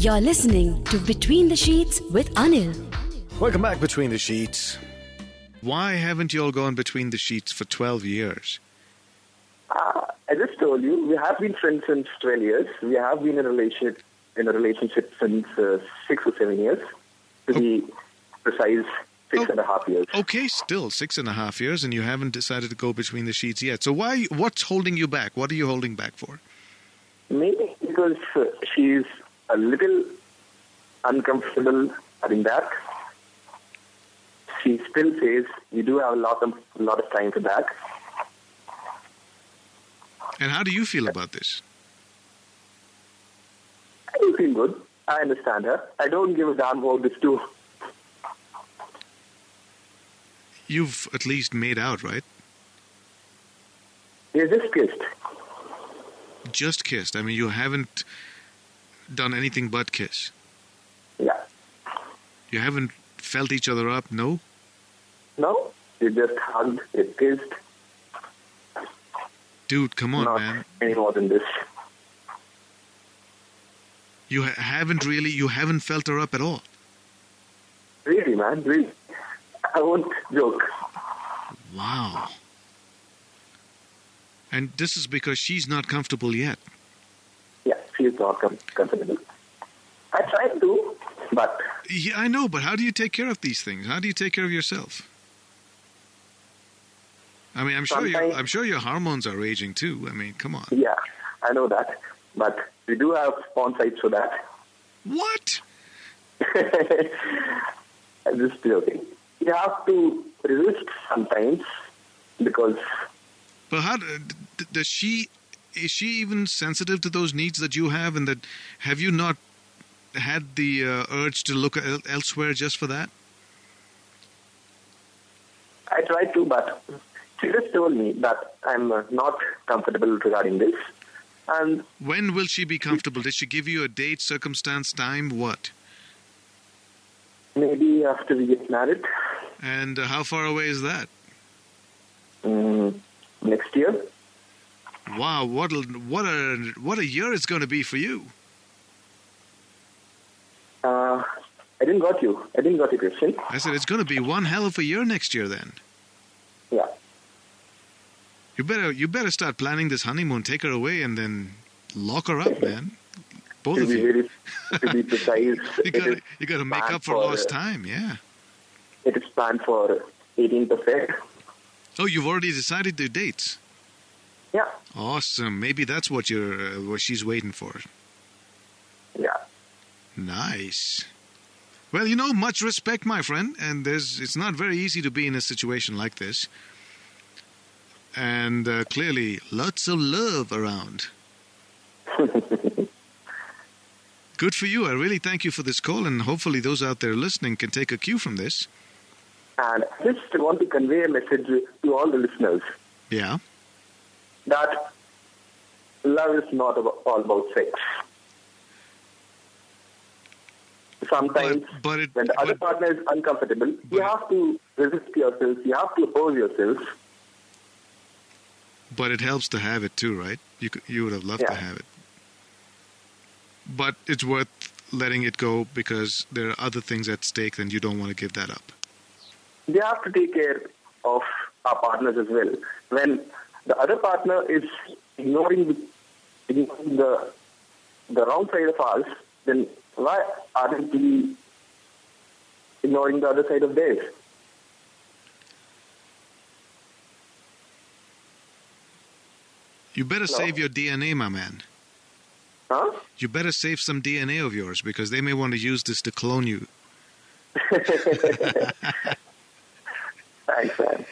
You're listening to Between the Sheets with Anil. Welcome back between the sheets. Why haven't you all gone between the sheets for 12 years? Uh, I just told you, we have been friends since 12 years. We have been in a relationship, in a relationship since uh, six or seven years. To be precise, six Oh. and a half years. Okay, still six and a half years, and you haven't decided to go between the sheets yet. So why? What's holding you back? What are you holding back for? Maybe because uh, she's a little uncomfortable having that. She still says we do have a lot of lot of time for that. And how do you feel about this? I do feel good. I understand her. I don't give a damn about this too. You've at least made out, right? We just kissed. Just kissed. I mean, you haven't done anything but kiss. Yeah. You haven't felt each other up, no? No, You just hugged, we kissed. Dude, come on, Not man. any more than this. You ha- haven't really, you haven't felt her up at all. Really, man, really. I won't joke. Wow. And this is because she's not comfortable yet. Yeah, she's not com- comfortable. I tried to, but Yeah, I know, but how do you take care of these things? How do you take care of yourself? I mean, I'm sure your I'm sure your hormones are raging too. I mean, come on. yeah, I know that. But we do have spawn sites for that. What? I'm just joking. You have to resist sometimes because But how does she? Is she even sensitive to those needs that you have, and that have you not had the uh, urge to look el- elsewhere just for that? I tried to, but she just told me that I'm uh, not comfortable regarding this. And When will she be comfortable? Did she give you a date, circumstance, time, what? maybe after we get married, And uh, how far away is that? mm, next year, Wow, what a, what a what a year it's going to be for you. uh, I didn't got you. I didn't got your question. I said it's going to be one hell of a year next year. Then Yeah. you better you better start planning this honeymoon. Take her away and then lock her up, man. Both of you. very, to be precise, You got you got to make up for for, lost time. Yeah. it is planned for 18%. Oh, you've already decided the dates. Yeah. Awesome. Maybe that's what you're uh, what she's waiting for. Yeah. Nice. Well, you know, much respect, my friend, and there's it's not very easy to be in a situation like this. And uh, clearly, lots of love around. Good for you. I really thank you for this call, and hopefully, those out there listening can take a cue from this. And I just want to convey a message to all the listeners Yeah. That love is not about, all about sex. Sometimes, But, but it. when the other but- partner is uncomfortable, you have to resist yourself, you have to oppose yourself. But it helps to have it too, right? You you would have loved to have it. But it's worth letting it go because there are other things at stake, and you don't want to give that up. We have to take care of our partners as well. When the other partner is ignoring the, ignoring the, the wrong side of us, then why aren't we ignoring the other side of theirs? You better save your DNA, my man. Huh? You better save some DNA of yours because they may want to use this to clone you. Thanks, man.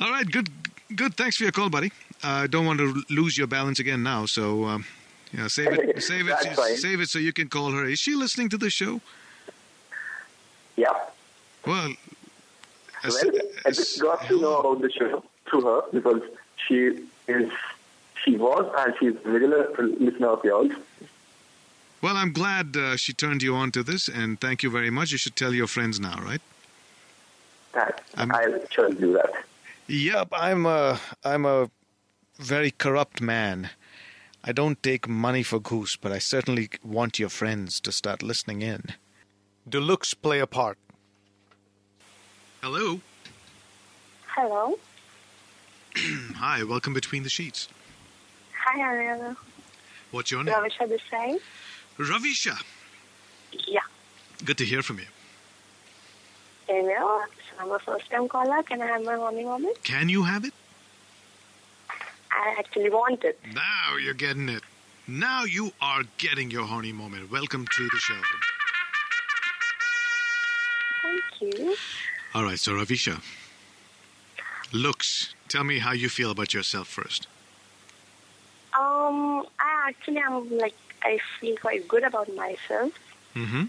All right, good, good. Thanks for your call, buddy. I don't want to lose your balance again now, so um, know, save it, save it, That's save it, so you can call her. Is she listening to the show? Yeah. Well, as- Well, I just got to know about the show through her because she is, she was, and she's a regular listener of yours. well, I'm glad uh, she turned you on to this, and thank you very much. You should tell your friends now, right? I'm- I'll sure do that. Yep, I'm a I'm a very corrupt man. I don't take money for goose, but I certainly want your friends to start listening in. Do looks play a part? Hello. Hello. Hi, welcome between the sheets. Hi, Anil. What's your name? Ravisha this side. Ravisha. Yeah. Good to hear from you. I'm a first time caller. Can I have my morning moment? Can you have it? I actually want it. Now you're getting it. Now you are getting your horny moment. Welcome to the show. Thank you. All right, so Ravisha. Looks. Tell me how you feel about yourself first. Um, I actually am like, I feel quite good about myself. Mm-hmm.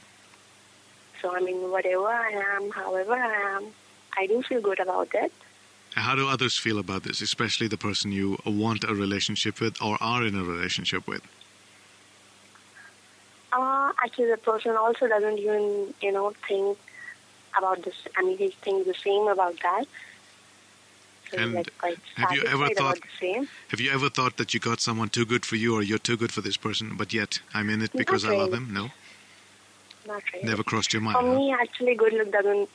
So, I mean, whatever I am, however I am, I do feel good about it. How do others feel about this, especially the person you want a relationship with or are in a relationship with? Uh, actually, the person also doesn't even, you know, think about this. I mean, he thinks the same about that. So And like have you ever thought- about the same. Have you ever thought that you got someone too good for you or you're too good for this person, but yet I'm in it because I love him? No? Not really. Never crossed your mind, For huh? me, actually, good look doesn't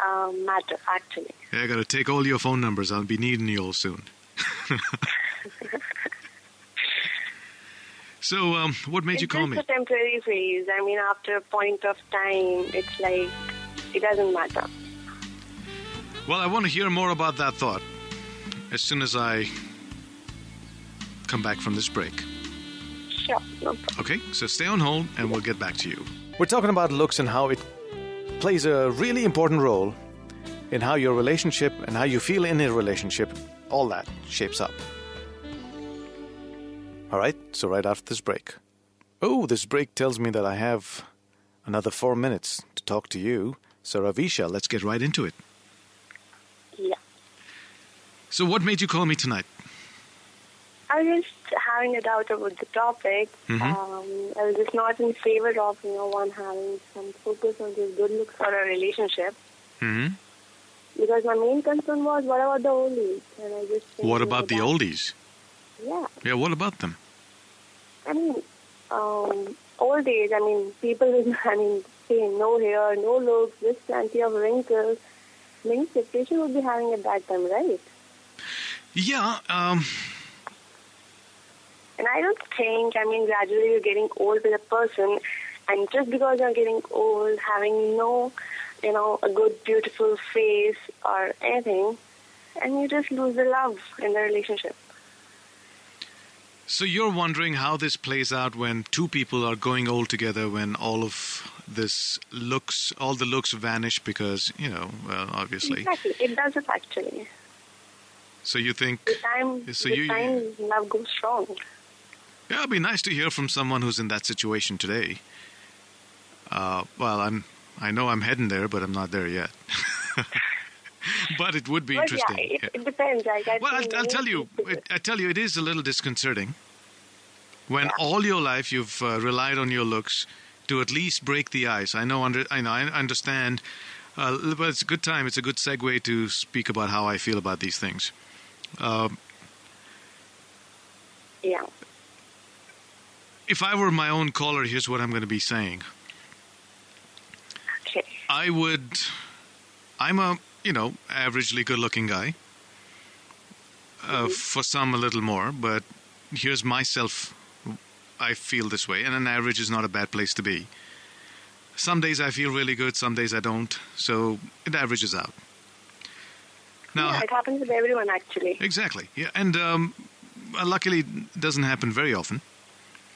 um, matter, actually. Yeah, I gotta take all your phone numbers. I'll be needing you all soon. so, um, what made it's you call just me? a temporary phase. I mean, after a point of time, it's like, it doesn't matter. Well, I want to hear more about that thought as soon as I come back from this break. Sure, no. Okay, so stay on hold and we'll get back to you. We're talking about looks and how it plays a really important role in how your relationship and how you feel in a relationship, all that shapes up. All right, so right after this break. Oh, this break tells me that I have another four minutes to talk to you. So, Ravisha, let's get right into it. Yeah. So, what made you call me tonight? I was having a doubt about the topic. Mhm. Um, I was just not in favor of, you know, one having some focus on just good looks for a relationship. hmm Because my main concern was, what about the oldies? And I just What about the that- oldies? Yeah. Yeah, what about them? I mean, um, old age, I mean, people with, I mean, say no hair, no looks, just plenty of wrinkles. Many separation would be having at that time, right? Yeah, um, And I don't think, I mean, gradually you're getting old with a person, and just because you're getting old, having no, you know, a good, beautiful face or anything, and you just lose the love in the relationship. so you're wondering how this plays out when two people are going old together when all of this looks, all the looks vanish because, you know, well, obviously. Exactly. It does it actually. So you think, With time, So with you- time, love goes strong. Yeah, it'd be nice to hear from someone who's in that situation today. Uh, well, I'm, I know I'm heading there, but I'm not there yet. but it would be But interesting. yeah, it, Yeah. it depends. I Well, I'll, I'll tell you. It, I tell you, it is a little disconcerting when Yeah. all your life you've uh, relied on your looks to at least break the ice. I know, under, I know, I understand. Uh, but it's a good time. It's a good segue to speak about how I feel about these things. Uh, yeah. If I were my own caller, here's what I'm going to be saying. Okay. I would. I'm a you know averagely good-looking guy. Uh, For some, a little more, but here's myself. I feel this way, and an average is not a bad place to be. Some days I feel really good, some days I don't, so it averages out. Now, yeah, it happens with everyone actually. exactly, yeah, and um, uh, luckily it doesn't happen very often,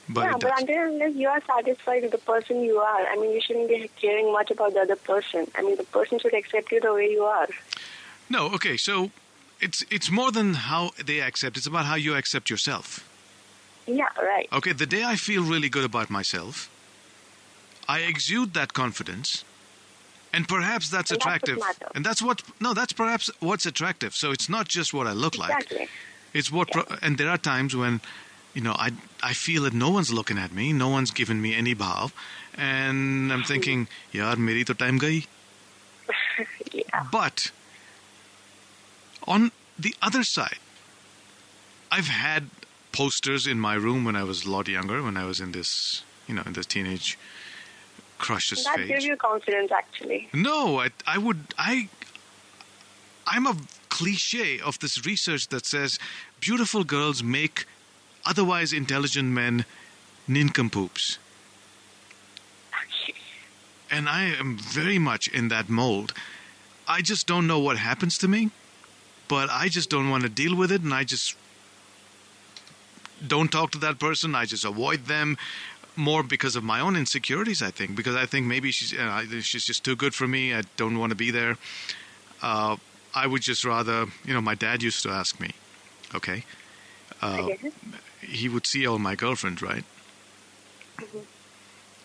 but yeah, but until unless you are satisfied with the person you are, I mean, you shouldn't be caring much about the other person. I mean, the person should accept you the way you are. No, okay, so it's it's more than how they accept; it's about how you accept yourself. Yeah, right. Okay, the day I feel really good about myself, I exude that confidence, and perhaps that's And that's attractive. matters. and that's what no, that's perhaps what's attractive. So it's not just what I look like; it's what. Pro- and there are times when, you know, I I feel that no one's looking at me, no one's giving me any bhav, and I'm thinking, yaar, meri to time gayi. yeah. But on the other side, I've had posters in my room when I was a lot younger, when I was in this, you know, in this teenage crushes That phase. gives you confidence, actually. No, I, I would, I, I'm a cliche of this research that says beautiful girls make otherwise intelligent men nincompoops. And I am very much in that mold. I just don't know what happens to me, but I just don't want to deal with it, and I just don't talk to that person. I just avoid them more because of my own insecurities. I think because I think maybe she's uh, she's just too good for me. I don't want to be there. Uh, I would just rather, you know, my dad used to ask me, okay, uh. He would see all my girlfriends, right?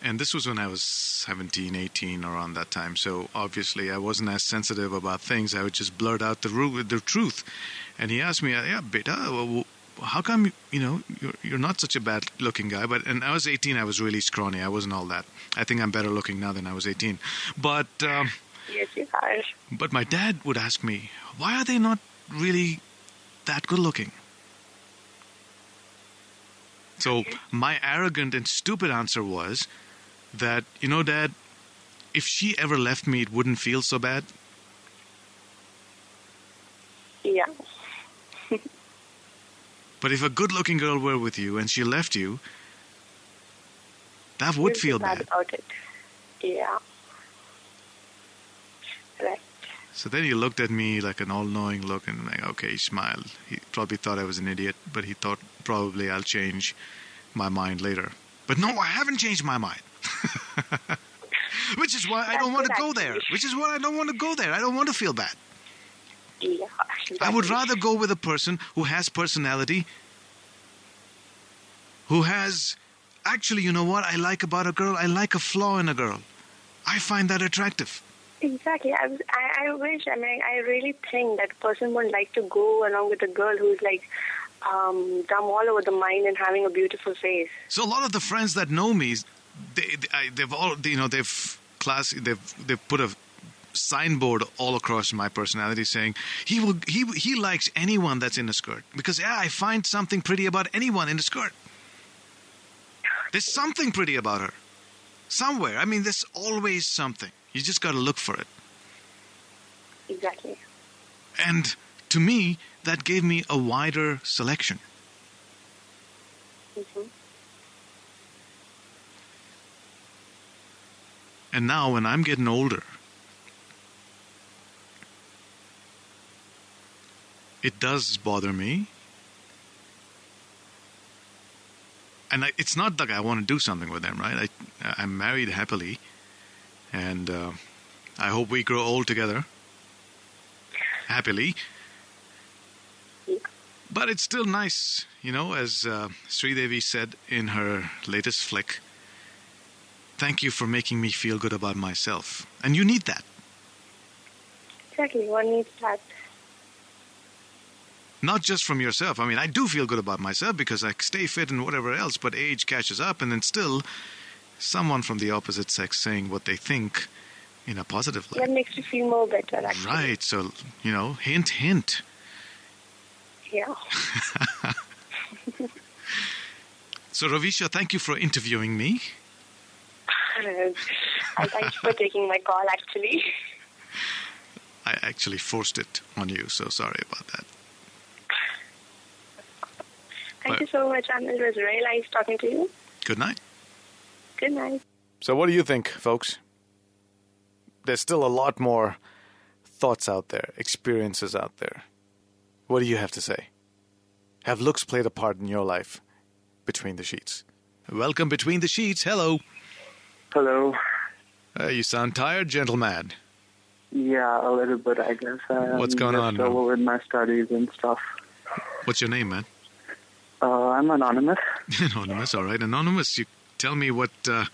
And this was when I was 17, 18, around that time. So obviously, I wasn't as sensitive about things. I would just blurt out the ru- the truth. And he asked me, "Yeah, beta, well, how come you know you're, you're not such a bad-looking guy?" But and I was 18. I was really scrawny. I wasn't all that. I think I'm better looking now than I was 18. But um, Yes, you are. but my dad would ask me, "Why are they not really that good-looking?" So my arrogant and stupid answer was that, you know, Dad, if she ever left me, it wouldn't feel so bad. Yeah. But if a good looking girl were with you and she left you, that would feel bad bad. about it. Yeah. Right. So then he looked at me like an all knowing look and like, okay, he smiled. He probably thought I was an idiot, but he thought probably I'll change my mind later. But no, I haven't changed my mind. Which is why I don't want to go there. Which is why I don't want to go there. I don't want to feel bad. I would rather go with a person who has personality, who has. Actually, you know what I like about a girl? I like a flaw in a girl. I find that attractive. Exactly. I, was, I, wish, I mean, I really think that person would like to go along with a girl who's like um, dumb all over the mind and having a beautiful face. So a lot of the friends that know me, they, they they've all you know they've class they've they've put a signboard all across my personality saying he will he he likes anyone that's in a skirt because yeah I find something pretty about anyone in a skirt. There's something pretty about her somewhere. I mean, there's always something. You just got to look for it. Exactly. And to me, that gave me a wider selection. hmm And now, when I'm getting older, it does bother me. And I, it's not like I want to do something with them, right? I, I'm married happily, and uh, I hope we grow old together, happily. But it's still nice, you know, as uh, Sridevi said in her latest flick. Thank you for making me feel good about myself. And you need that. Exactly. One needs that. Not just from yourself. I mean, I do feel good about myself because I stay fit and whatever else, but age catches up, and then still someone from the opposite sex saying what they think in a positive light. That makes you feel more better, actually. Right. So, you know, hint, hint. Yeah. So, Ravisha, thank you for interviewing me. and thank you for taking my call, actually. I actually forced it on you, so sorry about that. Thank But- you so much, and it was really nice talking to you. Good night. Good night. So, what do you think, folks? There's still a lot more thoughts out there, experiences out there. What do you have to say? Have looks played a part in your life between the sheets? Welcome between the sheets. Hello. Hello. Uh, you sound tired, gentleman. Yeah, a little bit, I guess. I'm What's going on now? over with my studies and stuff. What's your name, man? Uh, I'm anonymous. Anonymous. All right, Anonymous. You tell me what uh,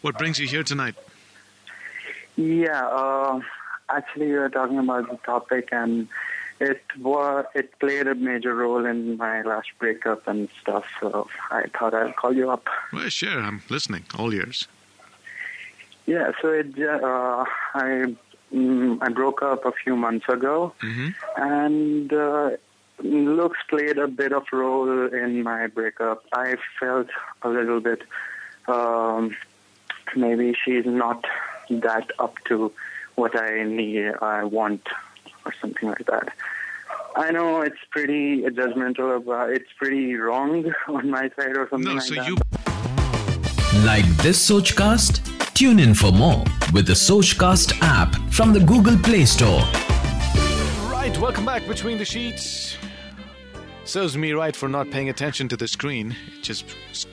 what brings you here tonight. Yeah, uh, actually, we were talking about the topic, and it was it played a major role in my last breakup and stuff. So I thought I'd call you up. Well, sure. I'm listening. All ears. Yeah, so it uh, I mm, I broke up a few months ago, hmm and uh, looks played a bit of role in my breakup. I felt a little bit um, maybe she's not that up to what I need, I want, or something like that. I know it's pretty judgmental. About, it's pretty wrong on my side or something No, like so that. you Like this Sochcast? Tune in for more with the Sochcast app from the Google Play Store. Right, welcome back between the sheets. Serves me right for not paying attention to the screen. It just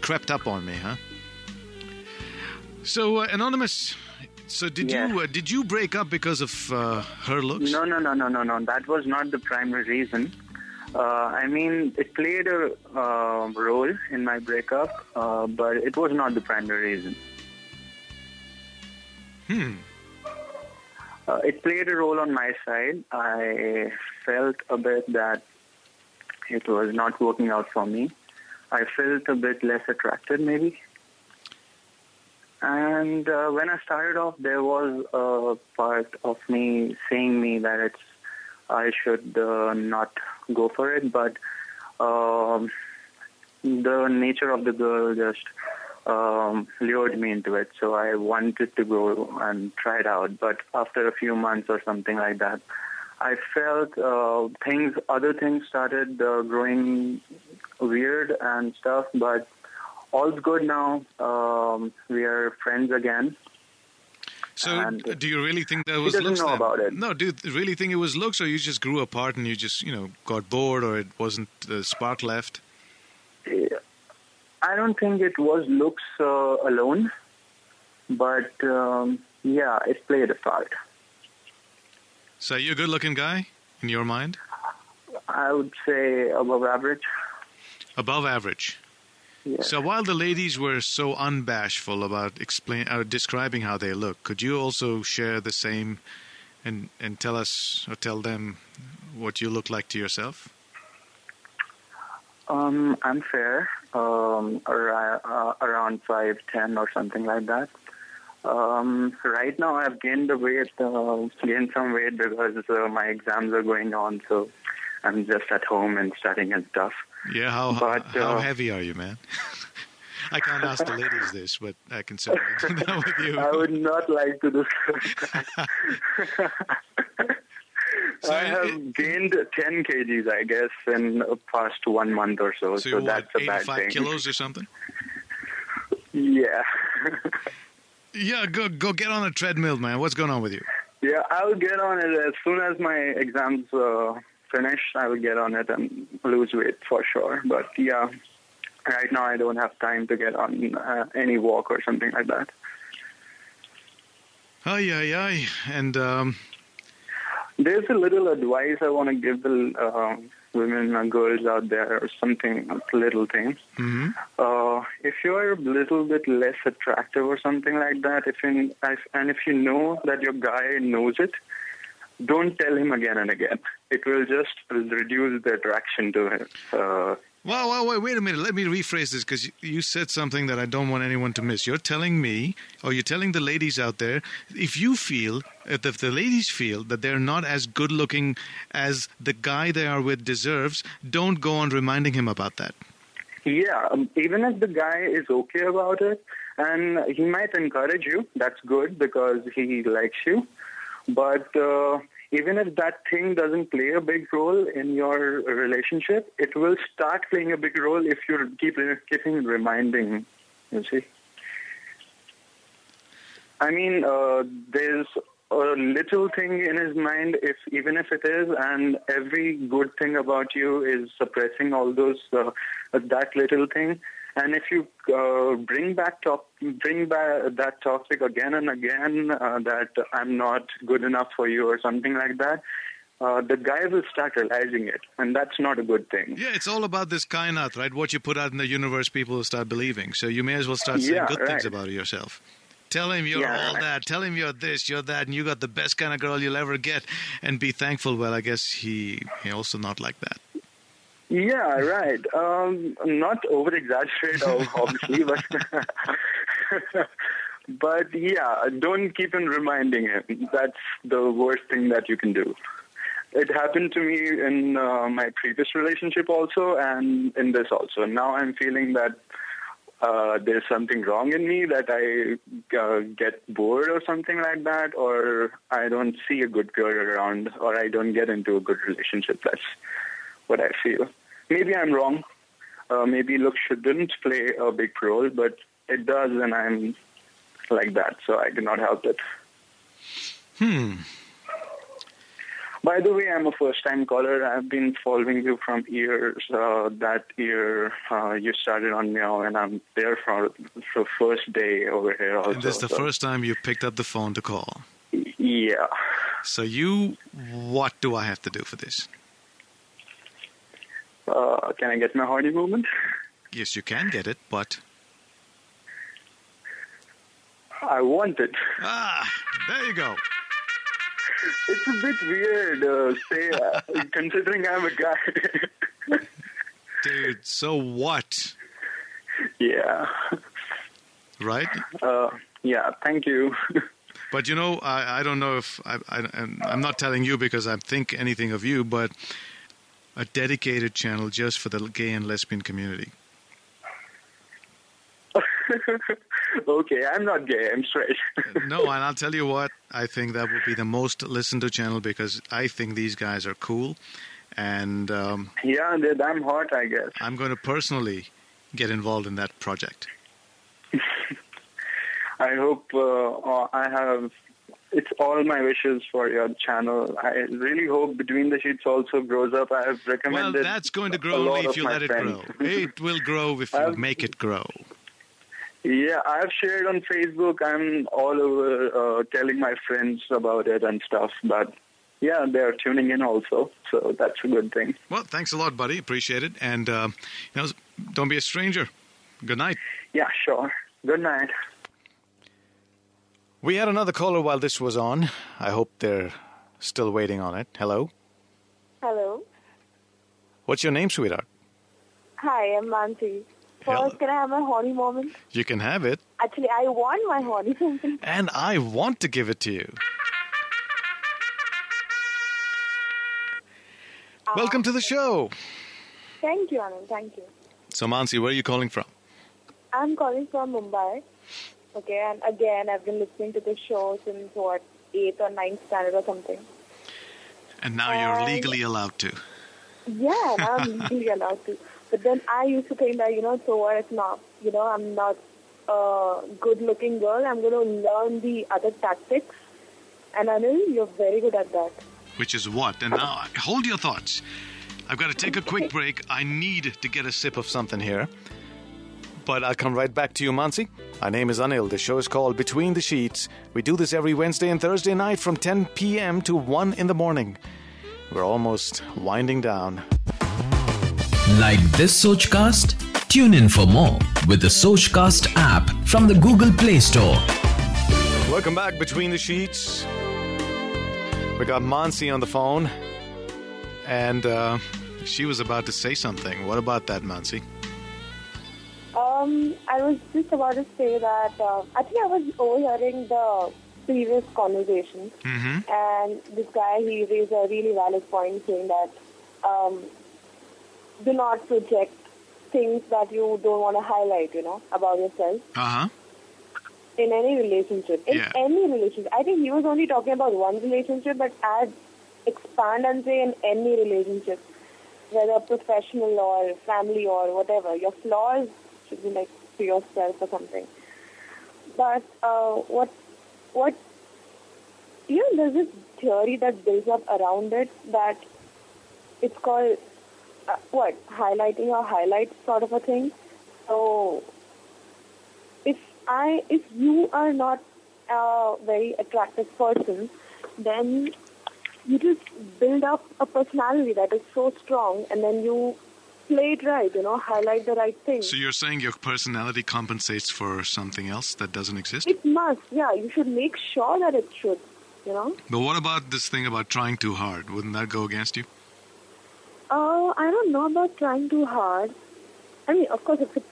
crept up on me, huh? So, uh, anonymous. So, did Yeah. you uh, did you break up because of uh, her looks? No, no, no, no, no, no. That was not the primary reason. Uh, I mean, it played a uh, role in my breakup, uh, but it was not the primary reason. Hmm. Uh, it played a role on my side. I felt a bit that it was not working out for me. I felt a bit less attracted, maybe. And uh, when I started off, there was a part of me saying me that it's I should uh, not go for it, but um, the nature of the girl just um, lured me into it. So I wanted to go and try it out. But after a few months or something like that, I felt uh, things, other things started uh, growing weird and stuff. But all's good now. Um, we are friends again. so and do you really think that was doesn't looks? know then? about it. No, do you really think it was looks, or you just grew apart and you just you know got bored, or it wasn't the spark left? I don't think it was looks uh, alone, but um, yeah, it played a part. So you're a good-looking guy in your mind, I would say above average. above average. So while the ladies were so unbashful about explain uh, describing how they look, could you also share the same and and tell us or tell them what you look like to yourself? Um, I'm fair, um, ar- uh, around five ten or something like that. Um, right now, I've gained the weight, uh, gained some weight because uh, my exams are going on, so I'm just at home and studying and stuff. Yeah, how But, how uh, heavy are you, man? I can't ask the ladies this, but I can certainly do that with you. I would not like to discuss that. So I have it- gained 10 kgs, I guess, in the past one month or so. so So, you're what, that's a bad 85 thing. kilos or something? Yeah. Yeah, go go get on a treadmill, man. What's going on with you? yeah, I'll get on it as soon as my exams uh, finish. I will get on it and lose weight for sure. But yeah, right now I don't have time to get on uh, any walk or something like that. Ay, ay, ay. And um, There's a little advice I want to give the uh, women and girls out there, or something, a little thing. mhm. Uh, if you're a little bit less attractive or something like that, if in, if- and if you know that your guy knows it, don't tell him again and again. It will just reduce the attraction to him. Uh, Well, well, wait, wait a minute. Let me rephrase this because you said something that I don't want anyone to miss. You're telling me, or you're telling the ladies out there, if you feel, if the ladies feel that they're not as good looking as the guy they are with deserves, don't go on reminding him about that. yeah, um, even if the guy is okay about it, and he might encourage you, that's good because he likes you. But uh, even if that thing doesn't play a big role in your relationship, it will start playing a big role if you keep keeping reminding. You see. I mean, uh, there's a little thing in his mind, if even if it is, and every good thing about you is suppressing all those uh, that little thing. And if you uh, bring back top, bring back that topic again and again, uh, that I'm not good enough for you or something like that, uh, the guy will start realizing it, and that's not a good thing. Yeah, it's all about this kainat, right? What you put out in the universe, people will start believing. So you may as well start saying Yeah, good things about yourself. Tell him you're Yeah, all right. that. Tell him you're this, you're that, and you got the best kind of girl you'll ever get. And be thankful. Well, I guess he he also not like that. Yeah, right. Um, not over exaggerate, obviously, but but yeah, don't keep on reminding him. That's the worst thing that you can do. it happened to me in uh, my previous relationship also, and in this also. Now I'm feeling that uh, there's something wrong in me that I uh, get bored or something like that, or I don't see a good girl around, or I don't get into a good relationship. That's what I feel. Maybe I'm wrong. Uh, maybe looks shouldn't play a big role, but it does, and I'm like that, so I cannot help it. Hmm. By the way, I'm a first-time caller. I've been following you from years. Uh, that year uh, you started on Meow, and I'm there for the first day over here. Also, And this is the so- first time you picked up the phone to call. Yeah. So you, what do I have to do for this? Uh, can I get my horny moment? Yes, you can get it, but I want it. ah, there you go. It's a bit weird, uh, say, uh, considering I'm a guy. Dude, so what? yeah. Right? Uh, yeah. Thank you. But you know, I, I don't know if I, I, I'm- I'm not telling you because I think anything of you, but a dedicated channel just for the gay and lesbian community. okay, I'm not gay. I'm straight. No, and I'll tell you what, I think that would be the most listened to channel because I think these guys are cool, and um, yeah, they're damn hot, I guess. I'm going to personally get involved in that project. I hope uh, uh, I have. It's all my wishes for your channel. I really hope Between the Sheets also grows up. I have recommended. Well, that's going to grow only if you let it friends. grow. It will grow if you I've- make it grow. Yeah, I've shared on Facebook. I'm all over uh, telling my friends about it and stuff. But yeah, they're tuning in also, so that's a good thing. Well, thanks a lot, buddy. Appreciate it. And, uh, you know, don't be a stranger. Good night. Yeah, sure. Good night. We had another caller while this was on. I hope they're still waiting on it. Hello? Hello. What's your name, sweetheart? Hi, I'm Mansi. Hello. First, can I have my horny moment? You can have it, Actually, I want my horny moment. and I want to give it to you. Uh, Welcome to the show. Thank you, Anand. Thank you. So, Mansi, where are you calling from? I'm calling from Mumbai. Okay, and again, I've been listening to the show since what, eighth or ninth standard or something. And now you're Um, legally allowed to. Yeah, and I'm legally allowed to. But then I used to think that, you know, so what, it's not, you know, I'm not a good-looking girl. I'm going to learn the other tactics. And Anil, you're very good at that. Which is what? And now, hold your thoughts. I've got to take a quick break. I need to get a sip of something here. But I'll come right back to you, Mansi. My name is Anil. The show is called Between the Sheets. We do this every Wednesday and Thursday night from 10 p.m. to 1 in the morning. We're almost winding down. Like this Sochcast? Tune in for more with the Sochcast app from the Google Play Store. Welcome back, Between the Sheets. We got Mansi on the phone. And uh, she was about to say something. What about that, Mansi? Um, I was just about to say that uh, think I was overhearing the previous conversation, Mm-hmm. and this guy he raised a really valid point, saying that um, do not project things that you don't want to highlight, you know, about yourself Uh huh. in any relationship. In Yeah. any relationship, I think he was only talking about one relationship, but add expand and say in any relationship, whether professional or family or whatever, your flaws should be like to yourself or something. But uh, what what you know, there's this theory that builds up around it that it's called uh, what highlighting or highlight sort of a thing. So if I if you are not a very attractive person, then you just build up a personality that is so strong, and then you play it right. You know, highlight the right thing. So you're saying your personality compensates for something else that doesn't exist? it must, yeah. You should make sure that it should. You know. But what about this thing about trying too hard? Wouldn't that go against you? Uh, I don't know about trying too hard. I mean, of course, if it's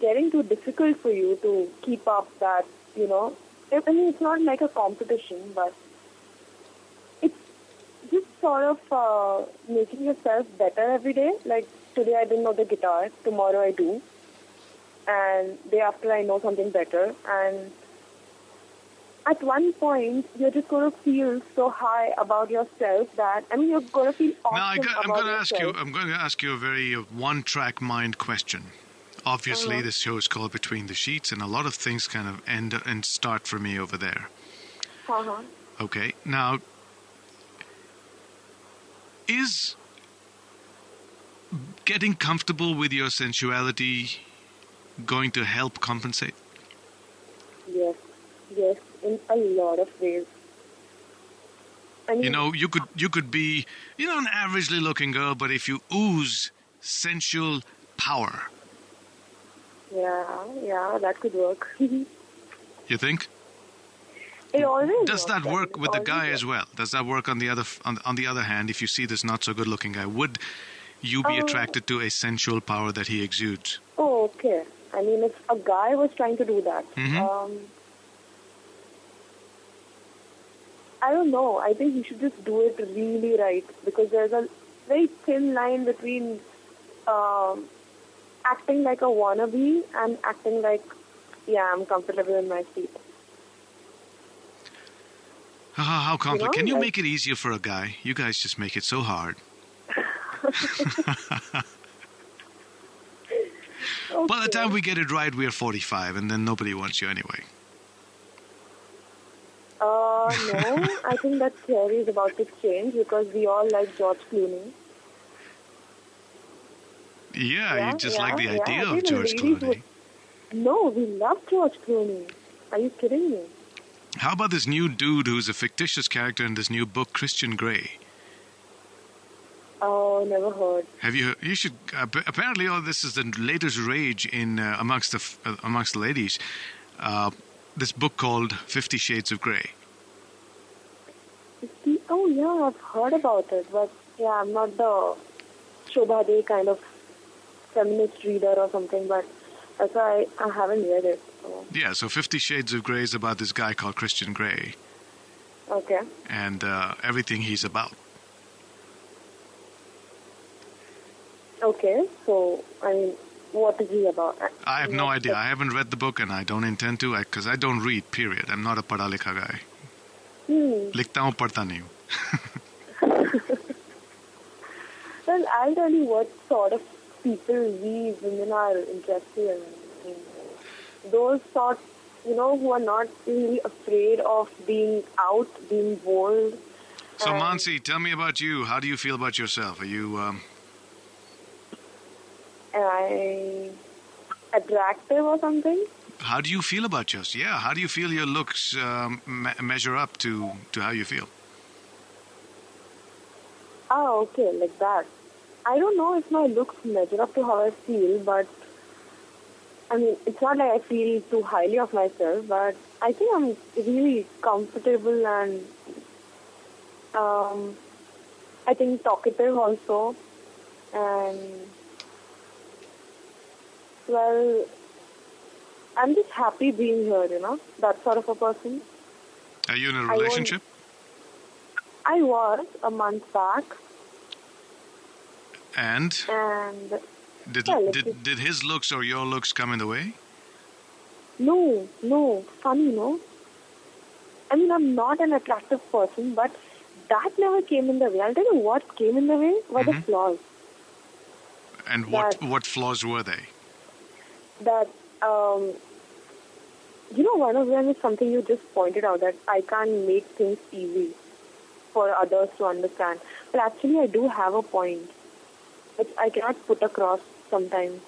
getting too difficult for you to keep up that, you know, I mean, it's not like a competition, but it's just sort of uh, making yourself better every day. Like today I didn't know the guitar, tomorrow I do, and day after I know something better. And at one point, you're just going to feel so high about yourself that I mean, you're going to feel awesome now I about going to ask you. I'm going to ask you a very uh, one-track mind question. Obviously, Uh-huh. this show is called Between the Sheets, and a lot of things kind of end and start for me over there. Uh-huh. Okay, now is getting comfortable with your sensuality going to help compensate? Yes, yes, in a lot of ways. I mean, You know, you could you could be, you know, an averagely looking girl, but if you ooze sensual power, yeah, yeah, that could work. you think? always Does that work with the guy works. as well? Does that work on the other on, on the other hand? If you see this not so good looking guy, would you be Oh. attracted to a sensual power that he exudes? Oh, okay. I mean, if a guy was trying to do that, Mhm. um, I don't know. I think he should just do it really right because there's a very thin line between um, acting like a wannabe and acting like, yeah, I'm comfortable in my seat. How, how compli- know, Can you like- make it easier for a guy? You guys just make it so hard. By the time we get it right, we're 45, and then nobody wants you anyway. Uh, no, I think that theory is about to change because we all like George Clooney. Yeah, Yeah, you just yeah, like the idea I of George Clooney. would- No, we love George Clooney. Are you kidding me? How about this new dude who's a fictitious character in this new book, Christian Grey? Oh, never heard. Have you? You should. Uh, apparently, oh, this is the latest rage in uh, amongst the uh, amongst the ladies. Uh, this book called Fifty Shades of Grey. Oh yeah, I've heard about it, but yeah, I'm not the Shobhaa De kind of feminist reader or something, but that's why I, I haven't read it. So, Yeah, so Fifty Shades of Grey is about this guy called Christian Grey okay. and uh, everything he's about. Okay, so, I mean, what is he about? I have I'm no not idea. sure. I haven't read the book and I don't intend to because I, don't read. Period. I'm not a पढ़ा लिखा guy. Hmm. लिखता हूँ पढ़ता नहीं हूँ. Well, I'll tell you what sort of people we women are interested in. in. Those sort, you know, who are not really afraid of being out, being bold. So and- Mansi, tell me about you. How do you feel about yourself? Are you? Um, Am I attractive or something? how do you feel about yourself? Yeah. How do you feel your looks um, me- measure up to to how you feel? Oh, okay, like that. I don't know if my looks measure up to how I feel, but I mean, it's not like I feel too highly of myself, but I think I'm really comfortable and um, I think talkative also. And well, I'm just happy being here, you know, that sort of a person. Are you in a relationship? I was a month back, And and did did did his looks or your looks come in the way? No, no, funny, no. I mean, I'm not an attractive person, but that never came in the way. I'll tell you what came in the way were the Mhm. flaws. And what That- what flaws were they? That, um, you know, one of them is something you just pointed out that I can't make things easy for others to understand. But actually, I do have a point, which I cannot put across sometimes.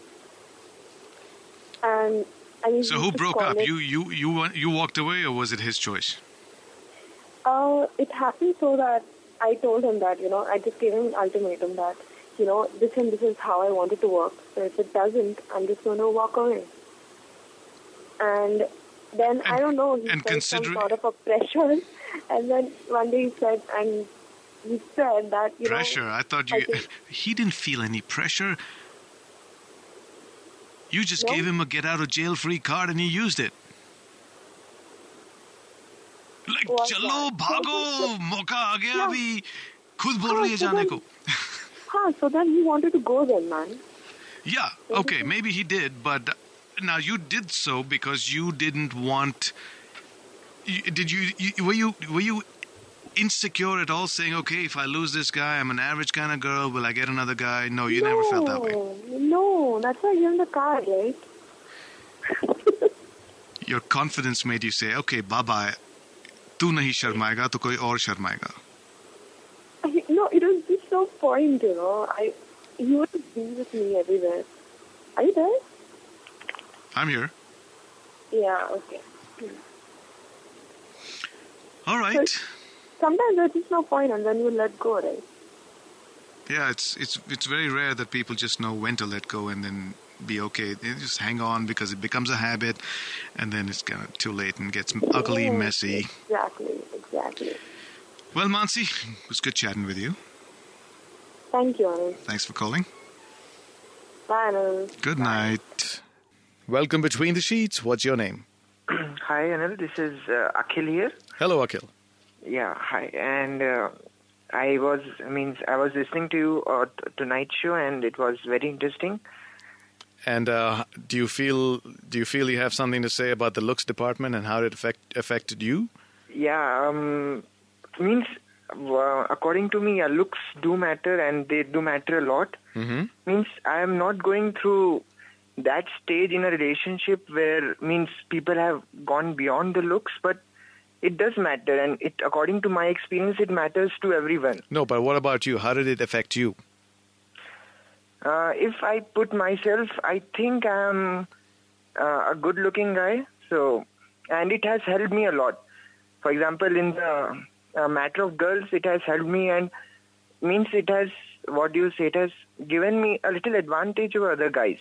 And I mean, So who broke up? it- You you you you walked away, or was it his choice? Uh, it happened so that I told him that, you know, I just gave him an ultimatum that, you know, this and this is how I want it to work. So if it doesn't, I'm just going to walk away. And then, I And- don't know, he and felt some considering- sort of a pressure. And then one day he said, and he said that, you pressure. know. I thought I you. think- he didn't feel any pressure. You just No? gave him a get out of jail free card and he used it. Like Was चलो that? भागो मौका आ गया Yeah. अभी खुद बोल रही है जाने को Huh, so then he wanted to go then, man. Yeah, okay, maybe he did, but now you did so because you didn't want. You, did you, you? Were you? Were you insecure at all, saying, "Okay, if I lose this guy, I'm an average kind of girl. Will I get another guy?" No, you never felt that way. No, No, that's why I gave him the card, right? Your confidence made you say, "Okay, bye bye. तू नहीं शर्माएगा तो कोई और शर्माएगा." no point, you know. I he would be with me everywhere. Are you there? I'm here. Yeah, okay. All right. Sometimes there's just no point, and then you let go, right? Yeah, it's it's it's very rare that people just know when to let go and then be okay. They just hang on because it becomes a habit, and then it's kind of too late and gets ugly, messy. Exactly, exactly. Well, Mansi, it was good chatting with you. Thank you, Anil. Thanks for calling. Bye, Anil. Good night. Welcome between the sheets. What's your name? Hi, Anil. This is uh, Akhil here. Hello, Akhil. Yeah, hi. And uh, I was, means, I was listening to you uh, t- tonight show, and it was very interesting. And uh, do you feel do you feel you have something to say about the looks department and how it affect, affected you? Yeah, um, means, uh, according to me, uh, looks do matter, and they do matter a lot. Mm-hmm. Means, I am not going through that stage in a relationship where means people have gone beyond the looks, but it does matter, and it, according to my experience, it matters to everyone. No, but what about you? How did it affect you? Uh, if I put myself, I think I'm uh, a good-looking guy. So, and it has helped me a lot. For example, in the uh, matter of girls, it has helped me, and means it has what do you say? It has given me a little advantage over other guys.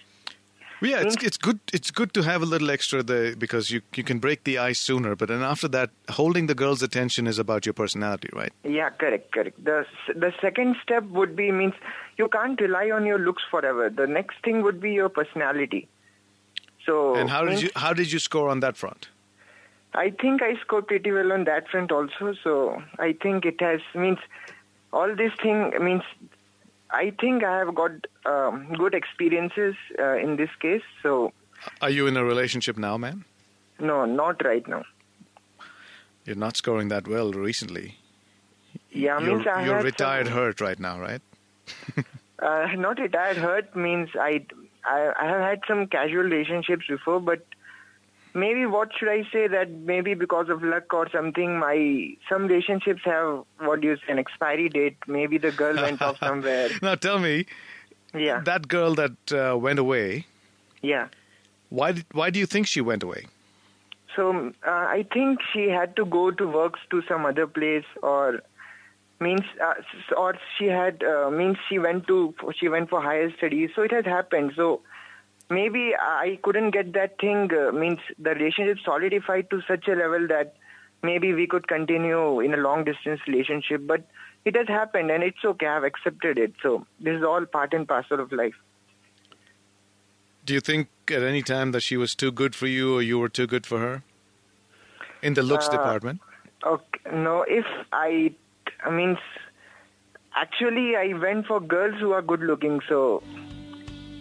Yeah, it's it's good. It's good to have a little extra there because you you can break the ice sooner. But then after that, holding the girl's attention is about your personality, right? Yeah, correct, correct. The the second step would be means you can't rely on your looks forever. The next thing would be your personality. So and how did you how did you score on that front? I think I scored pretty well on that front also. So I think it has means all this thing means I think I have got um, good experiences uh, in this case. So Are you in a relationship now, man? no, not right now. You're not scoring that well recently. Yeah, you're means I you're retired some- hurt right now, right? Uh, not retired hurt means I, I I have had some casual relationships before, but maybe what should I say that maybe because of luck or something, my some relationships have what you say an expiry date. Maybe the girl went off somewhere. Now tell me, Yeah, that girl that uh, went away. yeah. Why did why do you think she went away? So uh, I think she had to go to work to some other place, or means, uh, or she had uh, means she went to she went for higher studies. So it has happened. So maybe I couldn't get that thing. Uh, means the relationship solidified to such a level that maybe we could continue in a long distance relationship. But it has happened, and it's okay. I've accepted it. So this is all part and parcel of life. Do you think at any time that she was too good for you or you were too good for her? In the looks Uh, department? Okay, no, if I, I mean, actually, I went for girls who are good looking. So,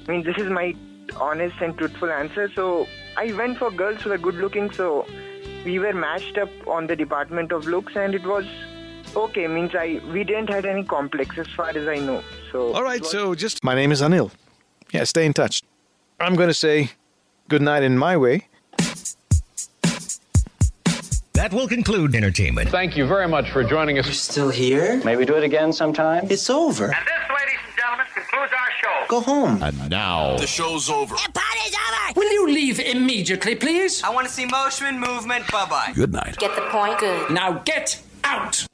I mean, this is my honest and truthful answer. So, I went for girls who are good looking. So, we were matched up on the department of looks, and it was okay. Means I we didn't have any complex as far as I know. So, All right, was- so just. My name is Anil. Yeah, stay in touch. I'm going to say good night in my way. That will conclude entertainment. Thank you very much for joining us. You're still here? Maybe do it again sometime. It's over. And this, ladies and gentlemen, concludes our show. Go home. And now, The show's over. The party's over! Will you leave immediately, please? I want to see motion movement. Bye bye. Good night. Get the point? Good. Now get out!